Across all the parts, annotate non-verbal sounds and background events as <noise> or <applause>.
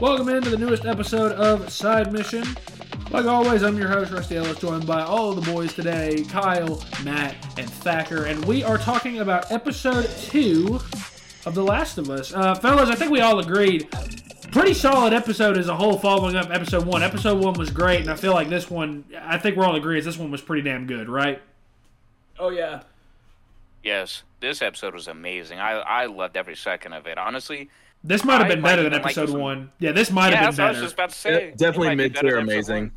Welcome into the newest episode of Side Mission. Like always, I'm your host, Rusty Ellis, joined by all of the boys today Kyle, Matt, and Thacker. And we are talking about episode two of The Last of Us. Uh, fellas, I think we all agreed. Pretty solid episode as a whole, following up episode one. Episode one was great, and I feel like this one, I think we're all agreed this one was pretty damn good, right? Oh yeah. Yes, this episode was amazing. I I loved every second of it. Honestly, This might have been might better than even like episode one. one. Yeah, this might yeah, have that's what I been was better. just about to say. It Definitely might be mid tier than amazing.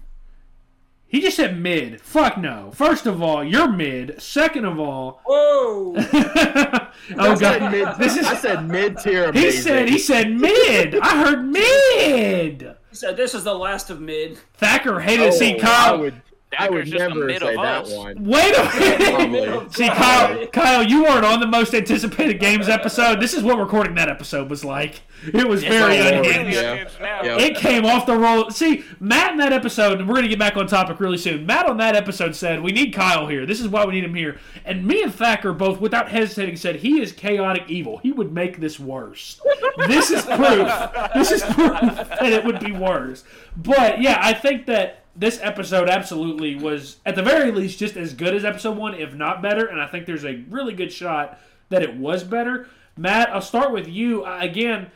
He just said mid. Fuck no. First of all, you're mid. Second of all, <laughs> Whoa. oh I said god, mid. <laughs> this is. I said mid tier He said he said mid. I heard mid. he said this is the last of mid. Thacker hated to see Oh, Kyle. I would. I would just never mid say of that us. one. Wait a <laughs> minute. See, Kyle, Kyle, you weren't on the most anticipated games episode. This is what recording that episode was like. It was very Yes, Lord, unhinged. yeah. Yeah. It came off the roll. See, Matt in that episode, and we're going to get back on topic really soon. Matt on that episode said, We need Kyle here. This is why we need him here. And me and Thacker both, without hesitating, said, He is chaotic evil. He would make this worse. this is proof. <laughs> This is proof that it would be worse. But yeah, I think that this episode absolutely was, at the very least, just as good as episode one, if not better. And I think there's a really good shot that it was better. Matt, I'll start with you. Uh, Again,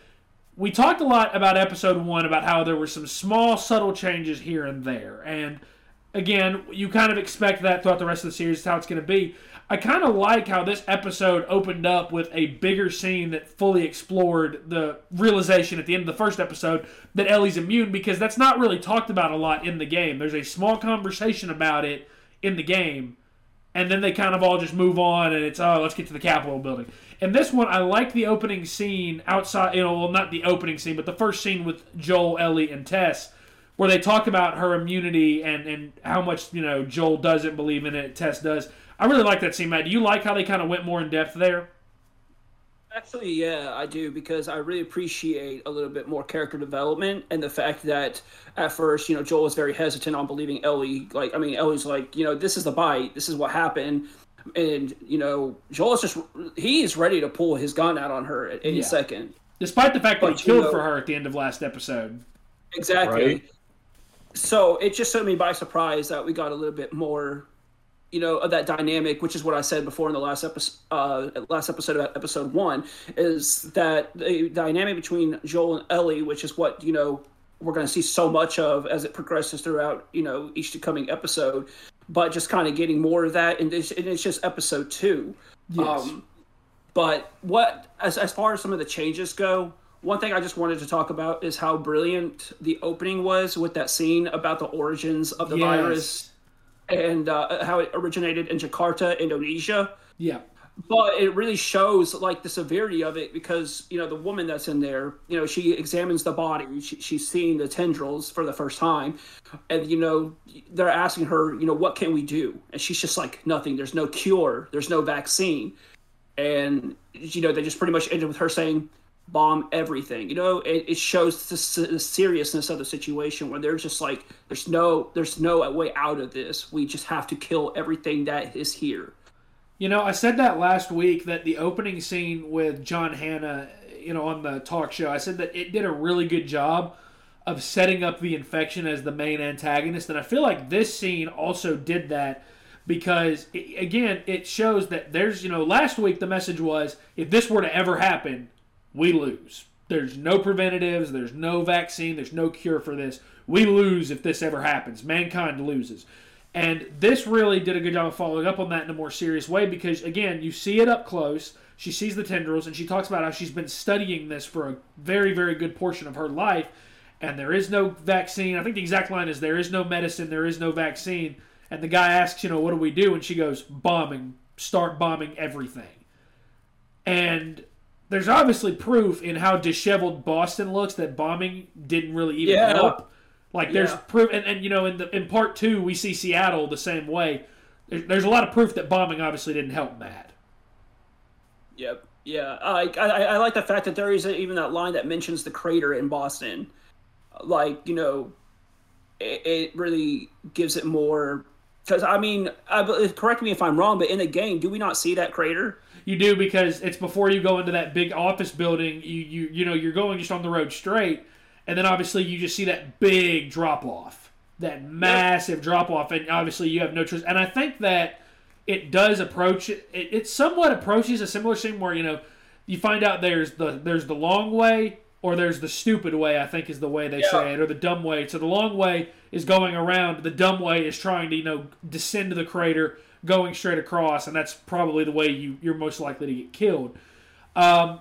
we talked a lot about episode one about how there were some small, subtle changes here and there. And again, you kind of expect that throughout the rest of the series, how it's going to be. I kind of like how this episode opened up with a bigger scene that fully explored the realization at the end of the first episode that Ellie's immune because that's not really talked about a lot in the game. There's a small conversation about it in the game, and then they kind of all just move on and it's oh let's get to the capitol building and this one i like the opening scene outside you know well not the opening scene but the first scene with joel ellie and tess where they talk about her immunity and and how much you know joel doesn't believe in it tess does i really like that scene matt do you like how they kind of went more in depth there Actually, yeah, I do because I really appreciate a little bit more character development and the fact that at first, you know, Joel was very hesitant on believing Ellie. Like, I mean, Ellie's like, you know, this is the bite, this is what happened, and you know, Joel is just he is ready to pull his gun out on her at any Yeah. second. despite the fact that he But, you killed know- for her at the end of last episode Exactly. Right. So it just took me by surprise that we got a little bit more, you know, of that dynamic, which is what I said before in the last episode. Uh, last episode about episode one is that the dynamic between Joel and Ellie, which is what you know we're going to see so much of as it progresses throughout, you know, each coming episode. But just kind of getting more of that, and it's, and it's just episode two. yes Um, but what, as as far as some of the changes go, one thing I just wanted to talk about is how brilliant the opening was with that scene about the origins of the Yes. virus and uh, how it originated in Jakarta, Indonesia. yeah But it really shows like the severity of it because you know the woman that's in there, you know, she examines the body, she, she's seeing the tendrils for the first time, and you know they're asking her, you know, what can we do? And she's just like, nothing. There's no cure. There's no vaccine, and you know they just pretty much ended with her saying, bomb everything. You know, it, it shows the, the seriousness of the situation where they're just like, there's no, there's no way out of this. We just have to kill everything that is here. You know, I said that last week that the opening scene with John Hannah, you know, on the talk show, I said that it did a really good job of setting up the infection as the main antagonist. And I feel like this scene also did that because, it, again, it shows that there's, you know, last week the message was if this were to ever happen, we lose. There's no preventatives, there's no vaccine, there's no cure for this. We lose if this ever happens. Mankind loses. And this really did a good job of following up on that in a more serious way because, again, you see it up close. She sees the tendrils and she talks about how she's been studying this for a very, very good portion of her life. And there is no vaccine. I think the exact line is there is no medicine, there is no vaccine. And the guy asks, you know, what do we do? And she goes, bombing, start bombing everything. And there's obviously proof in how disheveled Boston looks that bombing didn't really even Yeah. help. Like there's Yeah. proof, and, and you know, in the in part two, we see Seattle the same way. There's, there's a lot of proof that bombing obviously didn't help Matt. Yep. Yeah. I, I, I like the fact that there is even that line that mentions the crater in Boston. Like, you know, it, it really gives it more. Because, I mean, I, correct me if I'm wrong, but in the game, do we not see that crater? You do because it's before you go into that big office building. You you you know you're going just on the road straight, and then obviously you just see that big drop off, that massive drop off, and obviously you have no choice. And I think that it does approach it. It somewhat approaches a similar scene where you know you find out there's the there's the long way or there's the stupid way. I think is the way they Yeah. say it, or the dumb way. So the long way is going around. The dumb way is trying to you know descend to the crater, going straight across, and that's probably the way you you're most likely to get killed. Um,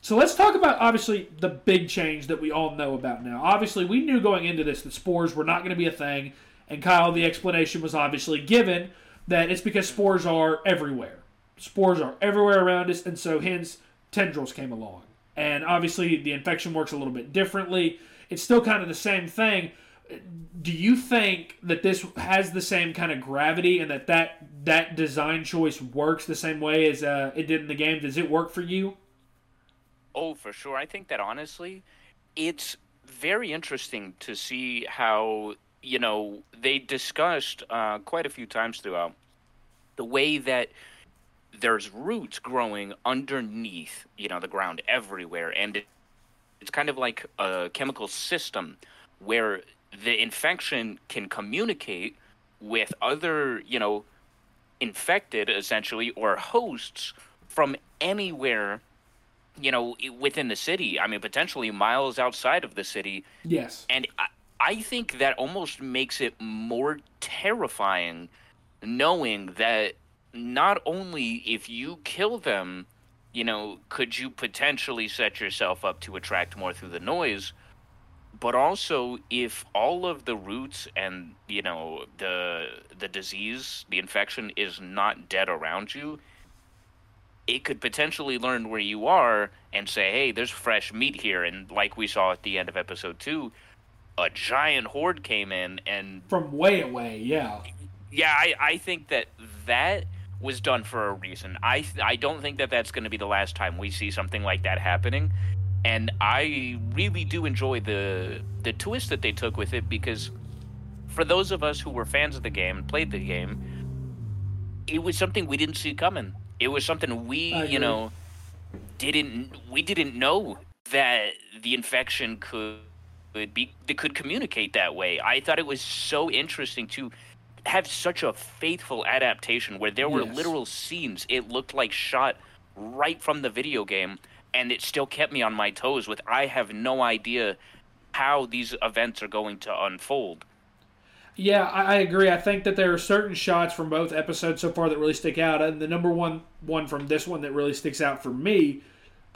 so let's talk about obviously the big change that we all know about now. Obviously, we knew going into this that spores were not going to be a thing, and Kyle, the explanation was obviously given that it's because spores are everywhere. Spores are everywhere around us, and so hence tendrils came along. And obviously, the infection works a little bit differently. It's still kind of the same thing. Do you think that this has the same kind of gravity, and that that, that design choice works the same way as uh, it did in the game? Does it work for you? Oh, for sure. I think that honestly, it's very interesting to see how, you know, they discussed uh, quite a few times throughout the way that there's roots growing underneath, you know, the ground everywhere. And it, it's kind of like a chemical system where the infection can communicate with other, you know, infected essentially or hosts from anywhere you know within the city i mean potentially miles outside of the city Yes. and I, I think that almost makes it more terrifying knowing that not only if you kill them you know could you potentially set yourself up to attract more through the noise but also if all of the roots and you know the the disease the infection is not dead around you it could potentially learn where you are and say hey there's fresh meat here. And like we saw at the end of episode 2 a giant horde came in and From way away, yeah. yeah i, I think that that was done for a reason. I i don't think that that's going to be the last time we see something like that happening and i really do enjoy the the twist that they took with it because for those of us who were fans of the game and played the game it was something we didn't see coming it was something we you know didn't we didn't know that the infection could could be that could communicate that way. I thought it was so interesting to have such a faithful adaptation where there were Yes. literal scenes it looked like shot right from the video game and it still kept me on my toes with I have no idea how these events are going to unfold. Yeah, I, agree. I think that there are certain shots from both episodes so far that really stick out, and the number one one from this one that really sticks out for me,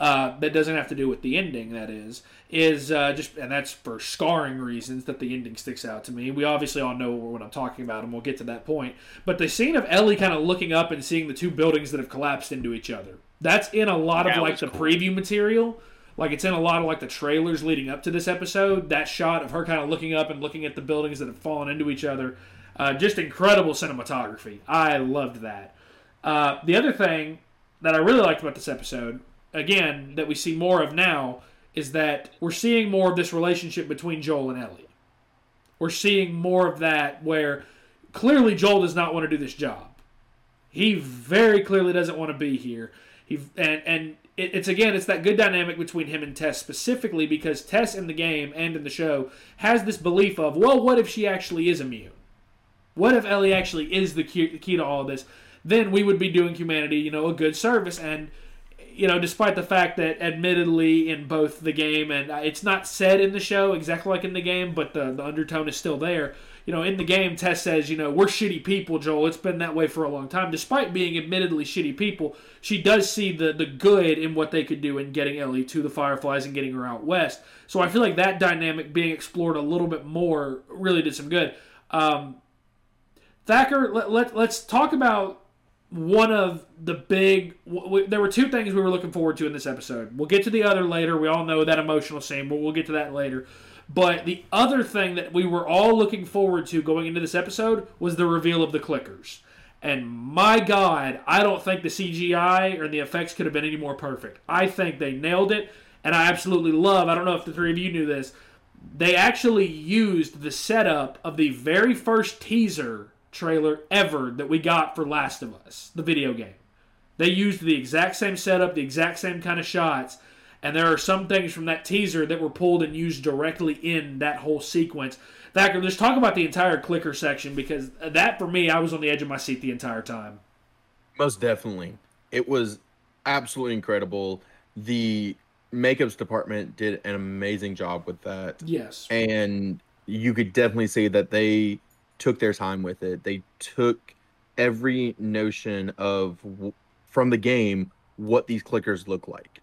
uh, that doesn't have to do with the ending. That is, is uh, just, and that's for scarring reasons that the ending sticks out to me. We obviously all know what I'm talking about, and we'll get to that point. But the scene of Ellie kind of looking up and seeing the two buildings that have collapsed into each other. That's in a lot of like the cool. preview material. Like it's in a lot of like the trailers leading up to this episode. That shot of her kind of looking up and looking at the buildings that have fallen into each other, uh, just incredible cinematography. I loved that. Uh, the other thing that I really liked about this episode, again, that we see more of now, is that we're seeing more of this relationship between Joel and Ellie. We're seeing more of that where clearly Joel does not want to do this job. He very clearly doesn't want to be here. He and and it, it's again it's that good dynamic between him and Tess specifically because Tess in the game and in the show has this belief of well what if she actually is immune? What if Ellie actually is the key, the key to all of this? Then we would be doing humanity, you know, a good service. And you know, despite the fact that, admittedly, in both the game and uh, it's not said in the show exactly like in the game, but the, the undertone is still there. You know, in the game, Tess says, you know, we're shitty people, Joel. It's been that way for a long time. Despite being admittedly shitty people, she does see the, the good in what they could do in getting Ellie to the Fireflies and getting her out west. So I feel like that dynamic being explored a little bit more really did some good. Um, Thacker, let, let, let's talk about one of the big. There were two things we were looking forward to in this episode. We'll get to the other later. We all know that emotional scene, but we'll get to that later. But the other thing that we were all looking forward to going into this episode was the reveal of the clickers. And my God, I don't think the CGI or the effects could have been any more perfect. I think they nailed it, and I absolutely love. I don't know if the three of you knew this. They actually used the setup of the very first teaser trailer ever that we got for Last of Us, the video game. They used the exact same setup, the exact same kind of shots, And there are some things from that teaser that were pulled and used directly in that whole sequence. Thacker, let's talk about the entire clicker section because that, for me, I was on the edge of my seat the entire time. Most definitely. It was absolutely incredible. The makeups department did an amazing job with that. Yes. And you could definitely see that they took their time with it. They took every notion of from the game what these clickers look like.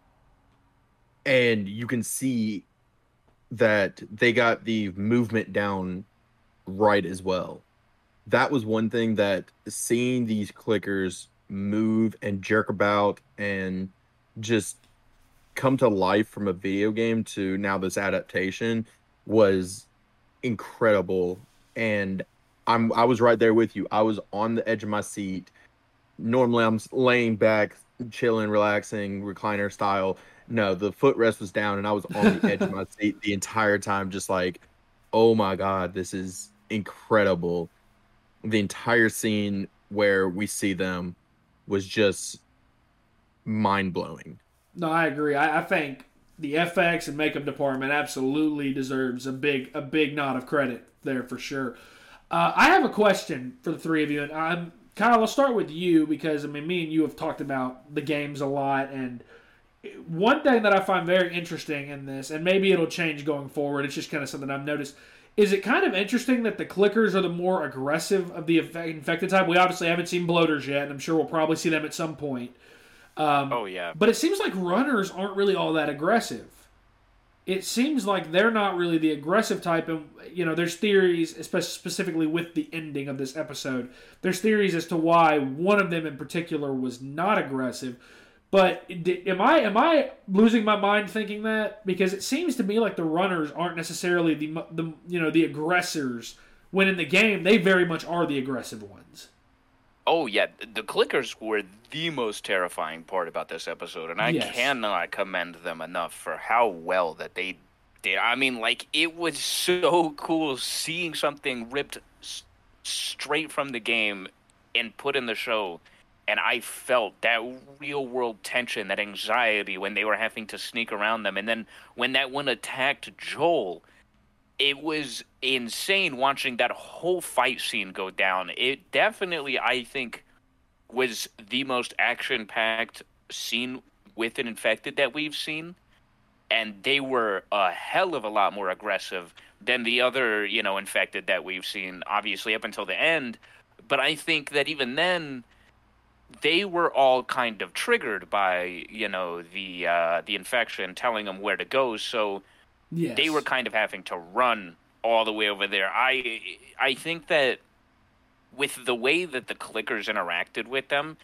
And you can see that they got the movement down right as well. That was one thing that seeing these clickers move and jerk about and just come to life from a video game to now this adaptation was incredible and I'm I was right there with you. I was on the edge of my seat. Normally I'm laying back, chilling, relaxing, recliner style. No, the footrest was down and I was on the <laughs> edge of my seat the entire time just like, "Oh my god, this is incredible." The entire scene where we see them was just mind blowing. No, I agree. I, I, think the FX and makeup department absolutely deserves a big a big nod of credit there for sure. Uh, I have a question for the three of you, and I'm Kyle. I'll start with you because I mean, me and you have talked about the games a lot, and one thing that I find very interesting in this, and maybe it'll change going forward. It's just kind of something I've noticed. Is it kind of interesting that the clickers are the more aggressive of the infected type? We obviously haven't seen bloaters yet, and I'm sure we'll probably see them at some point. Um, oh yeah. But it seems like runners aren't really all that aggressive. It seems like they're not really the aggressive type, and you know, there's theories, specifically with the ending of this episode. There's theories as to why one of them in particular was not aggressive. But am I am I losing my mind thinking that? Because it seems to me like the runners aren't necessarily the the you know the aggressors. When in the game, they very much are the aggressive ones. Oh yeah, the clickers were the most terrifying part about this episode, and I yes. cannot commend them enough for how well that they did. I mean, like it was so cool seeing something ripped s- straight from the game and put in the show, and I felt that real world tension, that anxiety when they were having to sneak around them, and then when that one attacked Joel it was insane watching that whole fight scene go down. It definitely, I think, was the most action packed scene with an infected that we've seen. And they were a hell of a lot more aggressive than the other, you know, infected that we've seen, obviously, up until the end. But I think that even then, they were all kind of triggered by, you know, the uh, the infection telling them where to go. So Yes. They were kind of having to run all the way over there. I I think that with the way that the clickers interacted with them,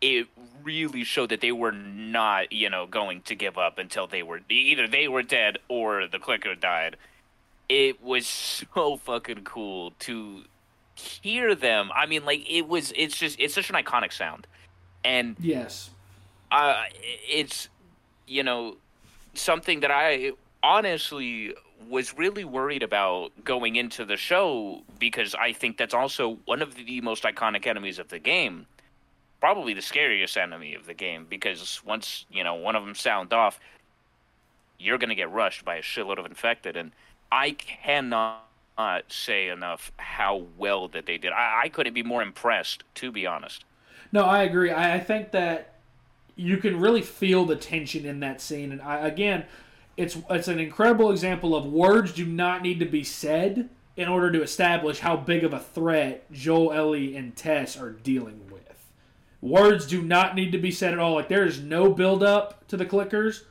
it really showed that they were not, you know, going to give up until they were either they were dead or the clicker died. It was so fucking cool to hear them. I mean, like it was. It's just it's such an iconic sound, and yes, uh, it's you know something that I honestly was really worried about going into the show because I think that's also one of the most iconic enemies of the game. Probably the scariest enemy of the game because once, you know, one of them sound off, you're going to get rushed by a shitload of infected. And I cannot say enough how well that they did. I, I couldn't be more impressed, to be honest. No, I agree. I, I think that you can really feel the tension in that scene. And I, again, it's it's an incredible example of words do not need to be said in order to establish how big of a threat Joel, Ellie, and Tess are dealing with. Words do not need to be said at all. Like there is no build up to the clickers.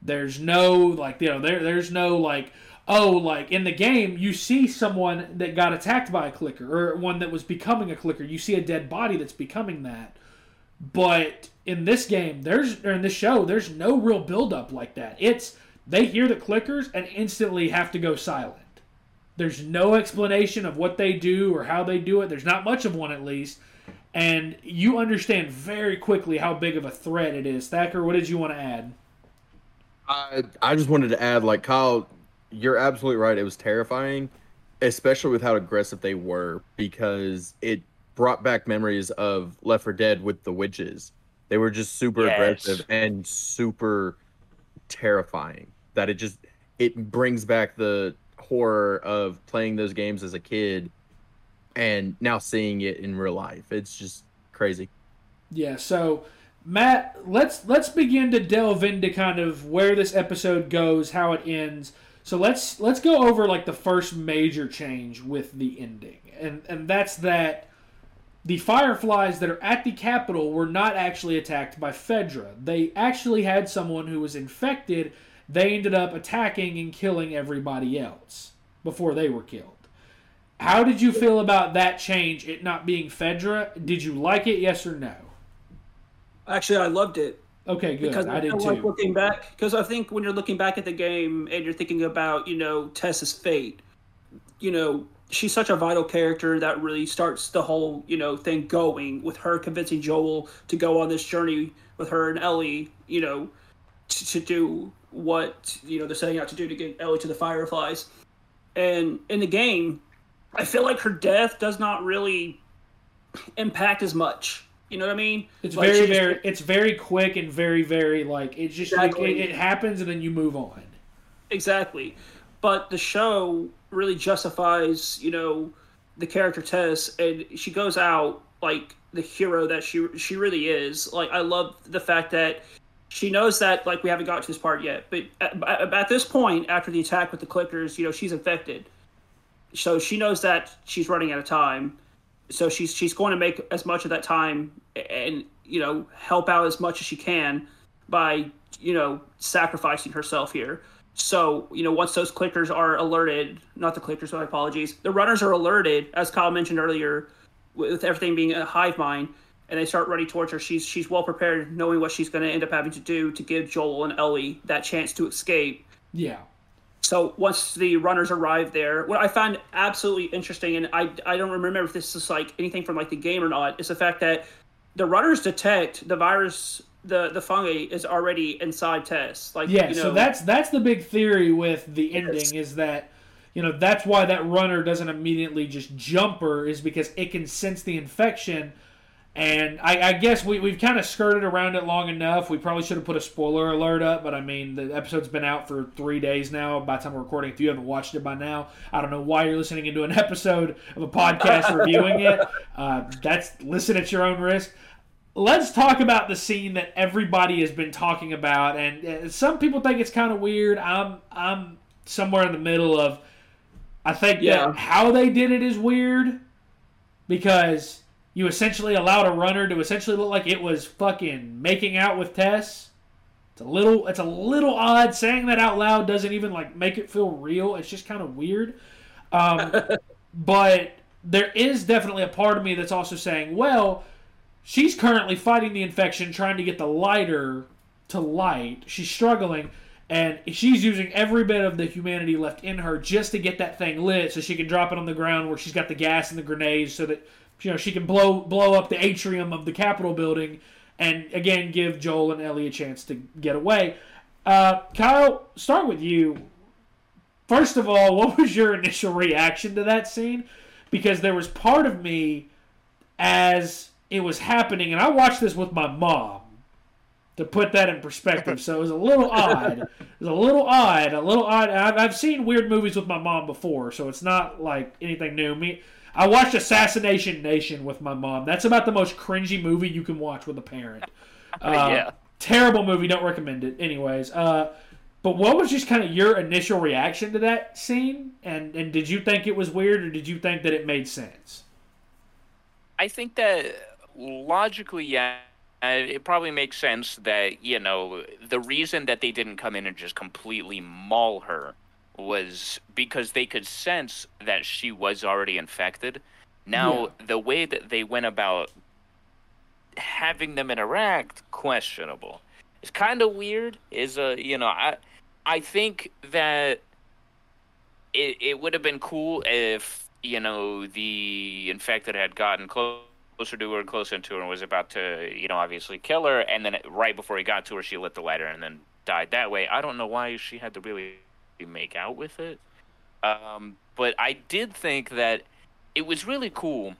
There's no like you know there there's no like oh like in the game you see someone that got attacked by a clicker or one that was becoming a clicker. You see a dead body that's becoming that. But in this game, there's or in this show, there's no real build up like that. It's they hear the clickers and instantly have to go silent. There's no explanation of what they do or how they do it. There's not much of one, at least. And you understand very quickly how big of a threat it is. Thacker, what did you want to add? I I just wanted to add, like Kyle, you're absolutely right. It was terrifying, especially with how aggressive they were, because it brought back memories of Left 4 Dead with the witches. They were just super yes. aggressive and super terrifying that it just it brings back the horror of playing those games as a kid and now seeing it in real life. It's just crazy. Yeah, so Matt, let's let's begin to delve into kind of where this episode goes, how it ends. So let's let's go over like the first major change with the ending. And and that's that the fireflies that are at the Capitol were not actually attacked by Fedra. They actually had someone who was infected. They ended up attacking and killing everybody else before they were killed. How did you feel about that change, it not being Fedra? Did you like it, yes or no? Actually, I loved it. Okay, good. Because I did feel too. like looking back, because I think when you're looking back at the game and you're thinking about, you know, Tess's fate, you know, she's such a vital character that really starts the whole, you know, thing going with her convincing Joel to go on this journey with her and Ellie, you know, to, to do what, you know, they're setting out to do to get Ellie to the Fireflies. And in the game, I feel like her death does not really impact as much. You know what I mean? It's Like, very, very, it's very quick and very, very like it's just like it, it happens and then you move on. Exactly. But the show really justifies, you know, the character Tess and she goes out like the hero that she she really is. Like I love the fact that she knows that like we haven't got to this part yet, but at, at this point after the attack with the clickers, you know, she's infected. So she knows that she's running out of time. So she's she's going to make as much of that time and you know help out as much as she can by you know sacrificing herself here. So you know once those clickers are alerted, not the clickers, my apologies. The runners are alerted, as Kyle mentioned earlier, with everything being a hive mind, and they start running towards her. She's she's well prepared, knowing what she's going to end up having to do to give Joel and Ellie that chance to escape. Yeah. So once the runners arrive there, what I found absolutely interesting, and I I don't remember if this is like anything from like the game or not, is the fact that the runners detect the virus, the the fungi is already inside Tess. Like Yeah, you know, so that's that's the big theory with the ending Yes. is that you know that's why that runner doesn't immediately just jump her is because it can sense the infection. And I, I guess we, we've kind of skirted around it long enough. We probably should have put a spoiler alert up, but I mean, the episode's been out for three days now by the time we're recording. If you haven't watched it by now, I don't know why you're listening into an <laughs> episode of a podcast reviewing it. <laughs> Uh, that's listen at your own risk let's talk about the scene that everybody has been talking about and uh, some people think it's kind of weird i'm i'm somewhere in the middle of i think Yeah. that how they did it is weird because you essentially allowed a runner to essentially look like it was fucking making out with tess. It's a little it's a little odd. Saying that out loud doesn't even like make it feel real. It's just kind of weird. Um, <laughs> but there is definitely a part of me that's also saying well she's currently fighting the infection, trying to get the lighter to light. She's struggling, and she's using every bit of the humanity left in her just to get that thing lit, so she can drop it on the ground where she's got the gas and the grenades, so that you know she can blow blow up the atrium of the Capitol building, and again give Joel and Ellie a chance to get away. Uh, Kyle, start with you. First of all, what was your initial reaction to that scene? Because there was part of me as it was happening, and I watched this with my mom to put that in perspective. So it was a little <laughs> odd. It was a little odd, a little odd. I've, I've seen weird movies with my mom before, so it's not like anything new. Me, I watched Assassination Nation with my mom. That's about the most cringy movie you can watch with a parent. <laughs> Uh, yeah. Terrible movie. Don't recommend it. Anyways, uh, but what was just kind of your initial reaction to that scene? And and did you think it was weird, or did you think that it made sense? I think that logically, yeah, it probably makes sense that you know the reason that they didn't come in and just completely maul her was because they could sense that she was already infected. Now, the way that they went about having them interact, questionable. It's kind of weird. Is a you know I I think that it it would have been cool if you know the infected had gotten close closer to her, closer to her, and was about to, you know, obviously kill her. And then right before he got to her, she lit the lighter and then died that way. I don't know why she had to really make out with it. Um, but I did think that it was really cool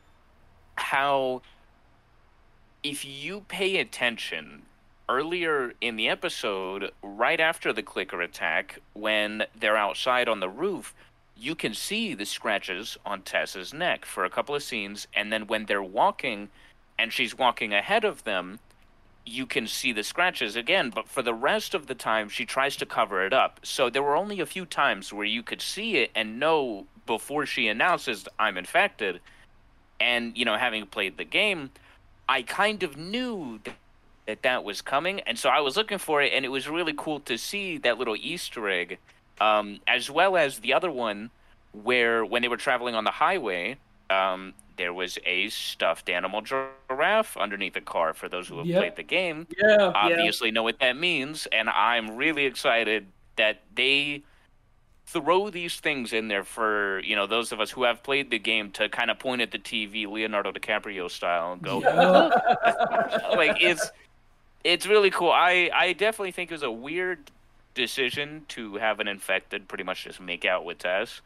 how, if you pay attention earlier in the episode, right after the clicker attack, when they're outside on the roof, you can see the scratches on Tessa's neck for a couple of scenes, and then when they're walking and she's walking ahead of them, you can see the scratches again, but for the rest of the time, she tries to cover it up. So there were only a few times where you could see it and know before she announces, I'm infected. And, you know, having played the game, I kind of knew that that was coming. And so I was looking for it, and it was really cool to see that little Easter egg, um, as well as the other one where when they were traveling on the highway, um, there was a stuffed animal giraffe underneath the car. For those who have Yep. played the game, Yeah, yeah. obviously know what that means, and I'm really excited that they throw these things in there for you know those of us who have played the game to kind of point at the TV, Leonardo DiCaprio style, and go <laughs> like it's it's really cool. I I definitely think it was a weird decision to have an infected pretty much just make out with Tess,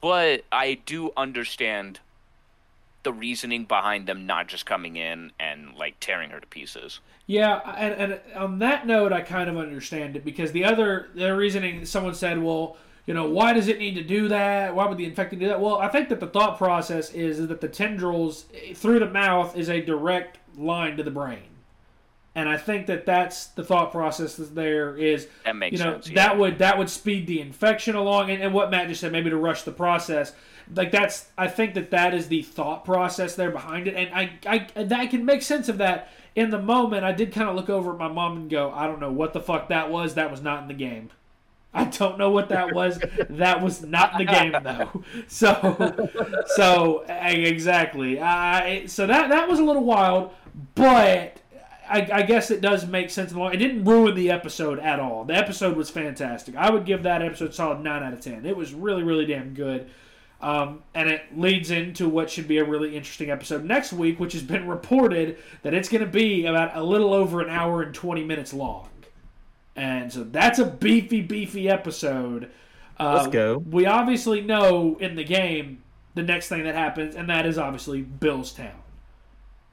but I do understand the reasoning behind them not just coming in and like tearing her to pieces. Yeah, and, and on that note, I kind of understand it because the other the reasoning someone said, well, you know, why does it need to do that? Why would the infected do that? Well, I think that the thought process is that the tendrils eh, through the mouth is a direct line to the brain, and I think that that's the thought process that there is. That makes you know sense. yeah. that would that would speed the infection along, and, and what Matt just said, maybe to rush the process. Like that's, I think that that is the thought process there behind it, and I, I, I can make sense of that in the moment. I did kind of look over at my mom and go, I don't know what the fuck that was. That was not in the game. I don't know what that was. <laughs> that was not in the game though. <laughs> So, so exactly. I so that that was a little wild, but I, I guess it does make sense. in the long- It didn't ruin the episode at all. The episode was fantastic. I would give that episode a solid nine out of ten. It was really really damn good. Um, and it leads into what should be a really interesting episode next week, which has been reported that it's going to be about a little over an hour and 20 minutes long. And so that's a beefy, beefy episode. Uh, Let's go. We obviously know in the game the next thing that happens, and that is obviously Bill's Town.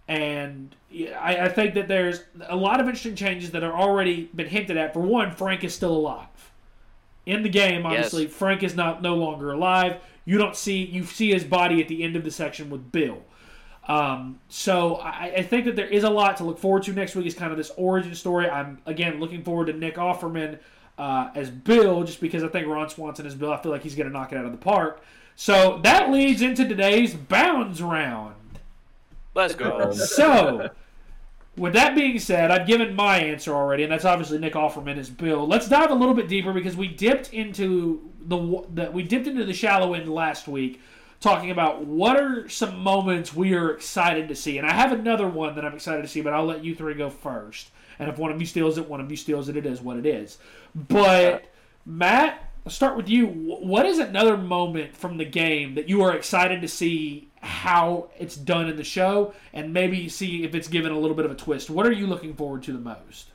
And I, I think that there's a lot of interesting changes that are already been hinted at. For one, Frank is still alive. In the game, obviously, Frank is not no longer alive. You don't see you see his body at the end of the section with Bill. Um, so I, I think that there is a lot to look forward to next week. Is kind of this origin story. I'm again looking forward to Nick Offerman uh, as Bill, just because I think Ron Swanson as Bill. I feel like he's going to knock it out of the park. So that leads into today's bounds round. Let's go. <laughs> So, with that being said, I've given my answer already, and that's obviously Nick Offerman as Bill. Let's dive a little bit deeper because we dipped into the, the we dipped into the shallow end last week, talking about what are some moments we are excited to see, and I have another one that I'm excited to see, but I'll let you three go first. And if one of you steals it, one of you steals it. It is what it is. But Matt, let's start with you. What is another moment from the game that you are excited to see how it's done in the show, and maybe see if it's given a little bit of a twist? What are you looking forward to the most?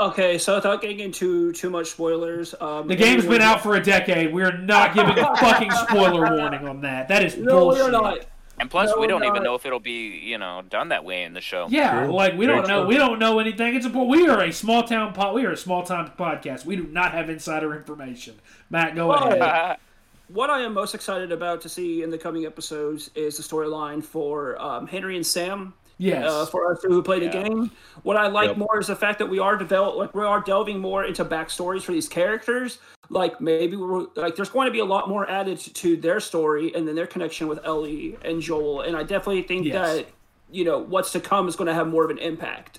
Okay, so without getting into too much spoilers, um, The game's been out for a decade. We're not giving a <laughs> fucking spoiler warning on that. That is No, bullshit. we're not. And plus, No, we don't even know if it'll be, you know, done that way in the show. Yeah, True. like we Very don't know. true. We don't know anything. It's a we are a small town pod. We are a small town podcast. We do not have insider information. Matt, go ahead. <laughs> What I am most excited about to see in the coming episodes is the storyline for um, Henry and Sam. Yes. Uh, for us who play the game, what I like Yep. more is the fact that we are develop like we are delving more into backstories for these characters. Like maybe we're like there's going to be a lot more added to their story and then their connection with Ellie and Joel. And I definitely think Yes. that you know what's to come is going to have more of an impact.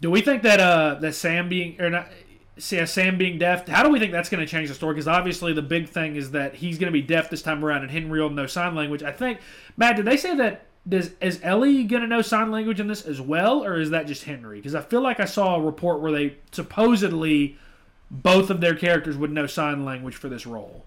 Do we think that uh that Sam being or not? Yeah, Sam being deaf. How do we think that's going to change the story? Because obviously the big thing is that he's going to be deaf this time around, and Henry will know sign language. I think. Matt, did they say that? Does is Ellie going to know sign language in this as well, or is that just Henry? Because I feel like I saw a report where they supposedly both of their characters would know sign language for this role.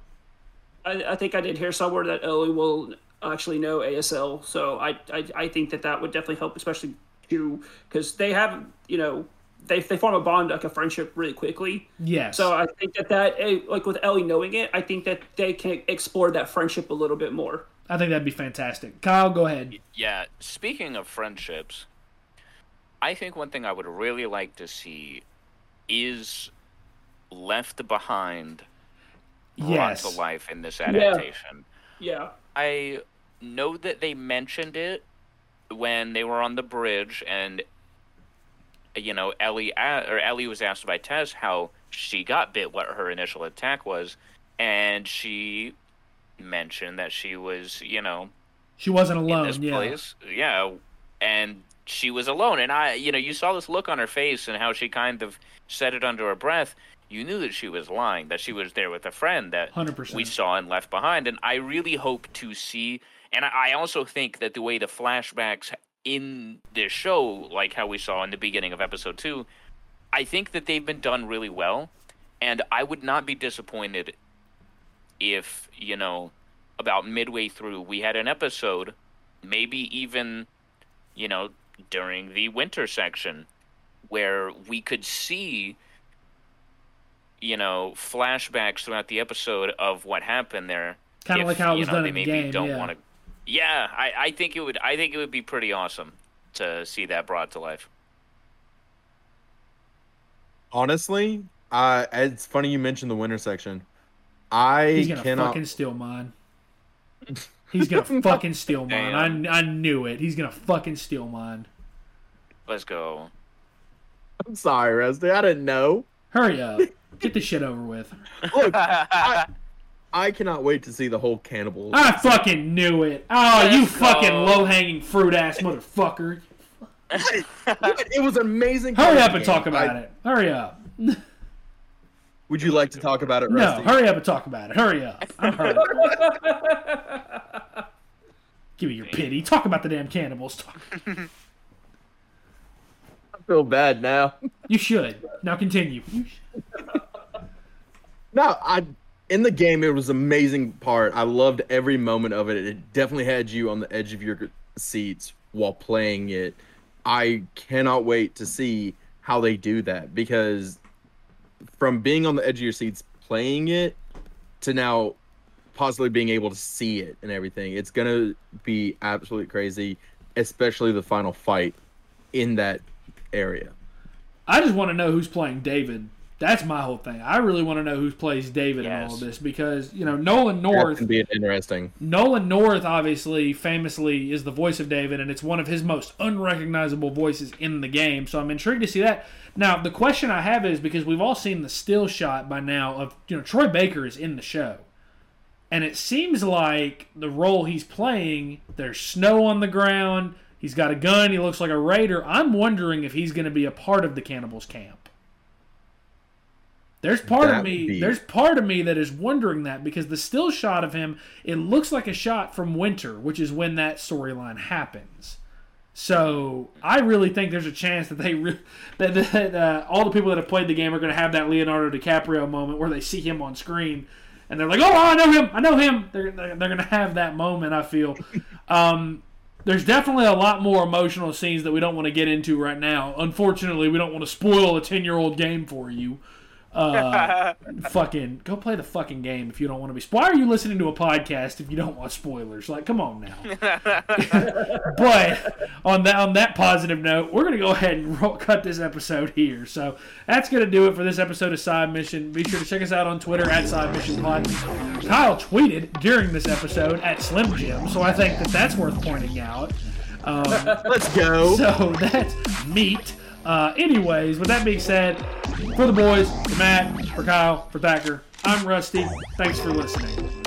I, I think I did hear somewhere that Ellie will actually know ASL, so I I, I think that that would definitely help, especially you because they have you know they they form a bond like a friendship really quickly. Yeah. So I think that that eh, like with Ellie knowing it, I think that they can explore that friendship a little bit more. I think that'd be fantastic. Kyle, go ahead. Yeah, speaking of friendships, I think one thing I would really like to see is left behind brought Yes. to life in this adaptation. Yeah. I know that they mentioned it when they were on the bridge, and you know, Ellie or Ellie was asked by Tess how she got bit, what her initial attack was, and she mentioned that she was, you know, She wasn't alone. Yeah. place, yeah, and she was alone, and I, you know, you saw this look on her face and how she kind of said it under her breath. You knew that she was lying, that she was there with a friend that 100%. we saw and left behind. And I really hope to see, and I also think that the way the flashbacks in this show, like how we saw in the beginning of episode two, I think that they've been done really well. And I would not be disappointed if, you know, about midway through, we had an episode, maybe even, you know, during the winter section, where we could see you know, flashbacks throughout the episode of what happened there. Kinda like how it was know, done they in the maybe game, Don't yeah. want to. Yeah, I, I think it would. I think it would be pretty awesome to see that brought to life. Honestly, uh, it's funny you mentioned the winter section. I He's gonna cannot. fucking steal mine. He's gonna <laughs> fucking steal mine. I, I knew it. He's gonna fucking steal mine. Let's go. I'm sorry, Rusty. I didn't know. Hurry up. <laughs> Get this shit over with. Look, I, <laughs> I cannot wait to see the whole cannibal. I fucking knew it. Oh, you Let's fucking go. low hanging fruit ass motherfucker. it was amazing. Hurry up game. and talk about I- it. Hurry up. Would you like to talk about it, Rusty? No, hurry up and talk about it. Hurry up. I'm hurry. <laughs> Give me your pity. Talk about the damn cannibals. Talk. I feel bad now. You should. Now continue. You sh- No, I in the game it was amazing part. I loved every moment of it. It definitely had you on the edge of your seats while playing it. I cannot wait to see how they do that because from being on the edge of your seats playing it to now possibly being able to see it and everything, it's gonna be absolutely crazy, especially the final fight in that area. I just want to know who's playing David. That's my whole thing. I really want to know who plays David in all of this because you know Nolan North. gonna be interesting. Nolan North obviously famously is the voice of David, and it's one of his most unrecognizable voices in the game. So I'm intrigued to see that. Now the question I have is because we've all seen the still shot by now of you know Troy Baker is in the show, and it seems like the role he's playing. There's snow on the ground. He's got a gun. He looks like a raider. I'm wondering if he's going to be a part of the cannibals camp. There's part That of me. be- There's part of me that is wondering that because the still shot of him, it looks like a shot from Winter, which is when that storyline happens. So I really think there's a chance that they re- <laughs> that, that uh, all the people that have played the game are going to have that Leonardo DiCaprio moment where they see him on screen and they're like, "Oh, I know him! I know him!" They're they're, they're going to have that moment. I feel. <laughs> Um, there's definitely a lot more emotional scenes that we don't want to get into right now. Unfortunately, we don't want to spoil a 10 year old game for you. Uh, fucking go play the fucking game if you don't want to be. Why are you listening to a podcast if you don't want spoilers? Like, come on now. <laughs> but on that on that positive note, we're gonna go ahead and roll, cut this episode here. So that's gonna do it for this episode of Side Mission. Be sure to check us out on Twitter at Side Mission Pod. Kyle tweeted during this episode at Slim Jim, so I think that that's worth pointing out. Um, <laughs> Let's go. so that's meat. Uh, anyways, with that being said, for the boys, for Matt, for Kyle, for Thacker, I'm Rusty. Thanks for listening.